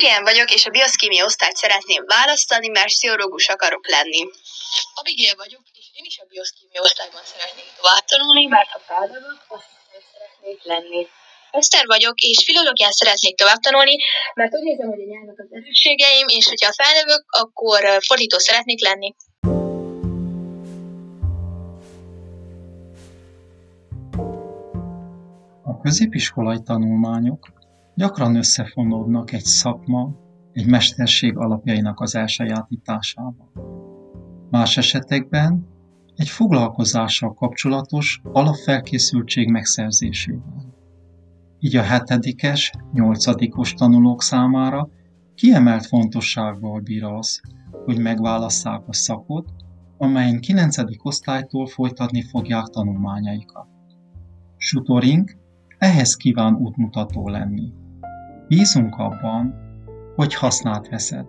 Adrián vagyok, és a bioszkémia osztályt szeretném választani, mert pszichológus akarok lenni. Abigail vagyok, és én is a bioszkémia osztályban szeretnék tovább tanulni, mert ha feldövök, azt szeretnék lenni. Eszter vagyok, és filológiát szeretnék tovább tanulni, mert úgy érzem, hogy a nyelvek az erősségeim, és hogyha felnövök, akkor fordító szeretnék lenni. A középiskolai tanulmányok gyakran összefonódnak egy szakma, egy mesterség alapjainak az elsajátításával. Más esetekben egy foglalkozással kapcsolatos alapfelkészültség megszerzésével. Így a hetedikes, nyolcadikos tanulók számára kiemelt fontossággal bír az, hogy megválasszák a szakot, amelyen 9. osztálytól folytatni fogják tanulmányaikat. Sutoring ehhez kíván útmutató lenni. Bízunk abban, hogy hasznát veszed.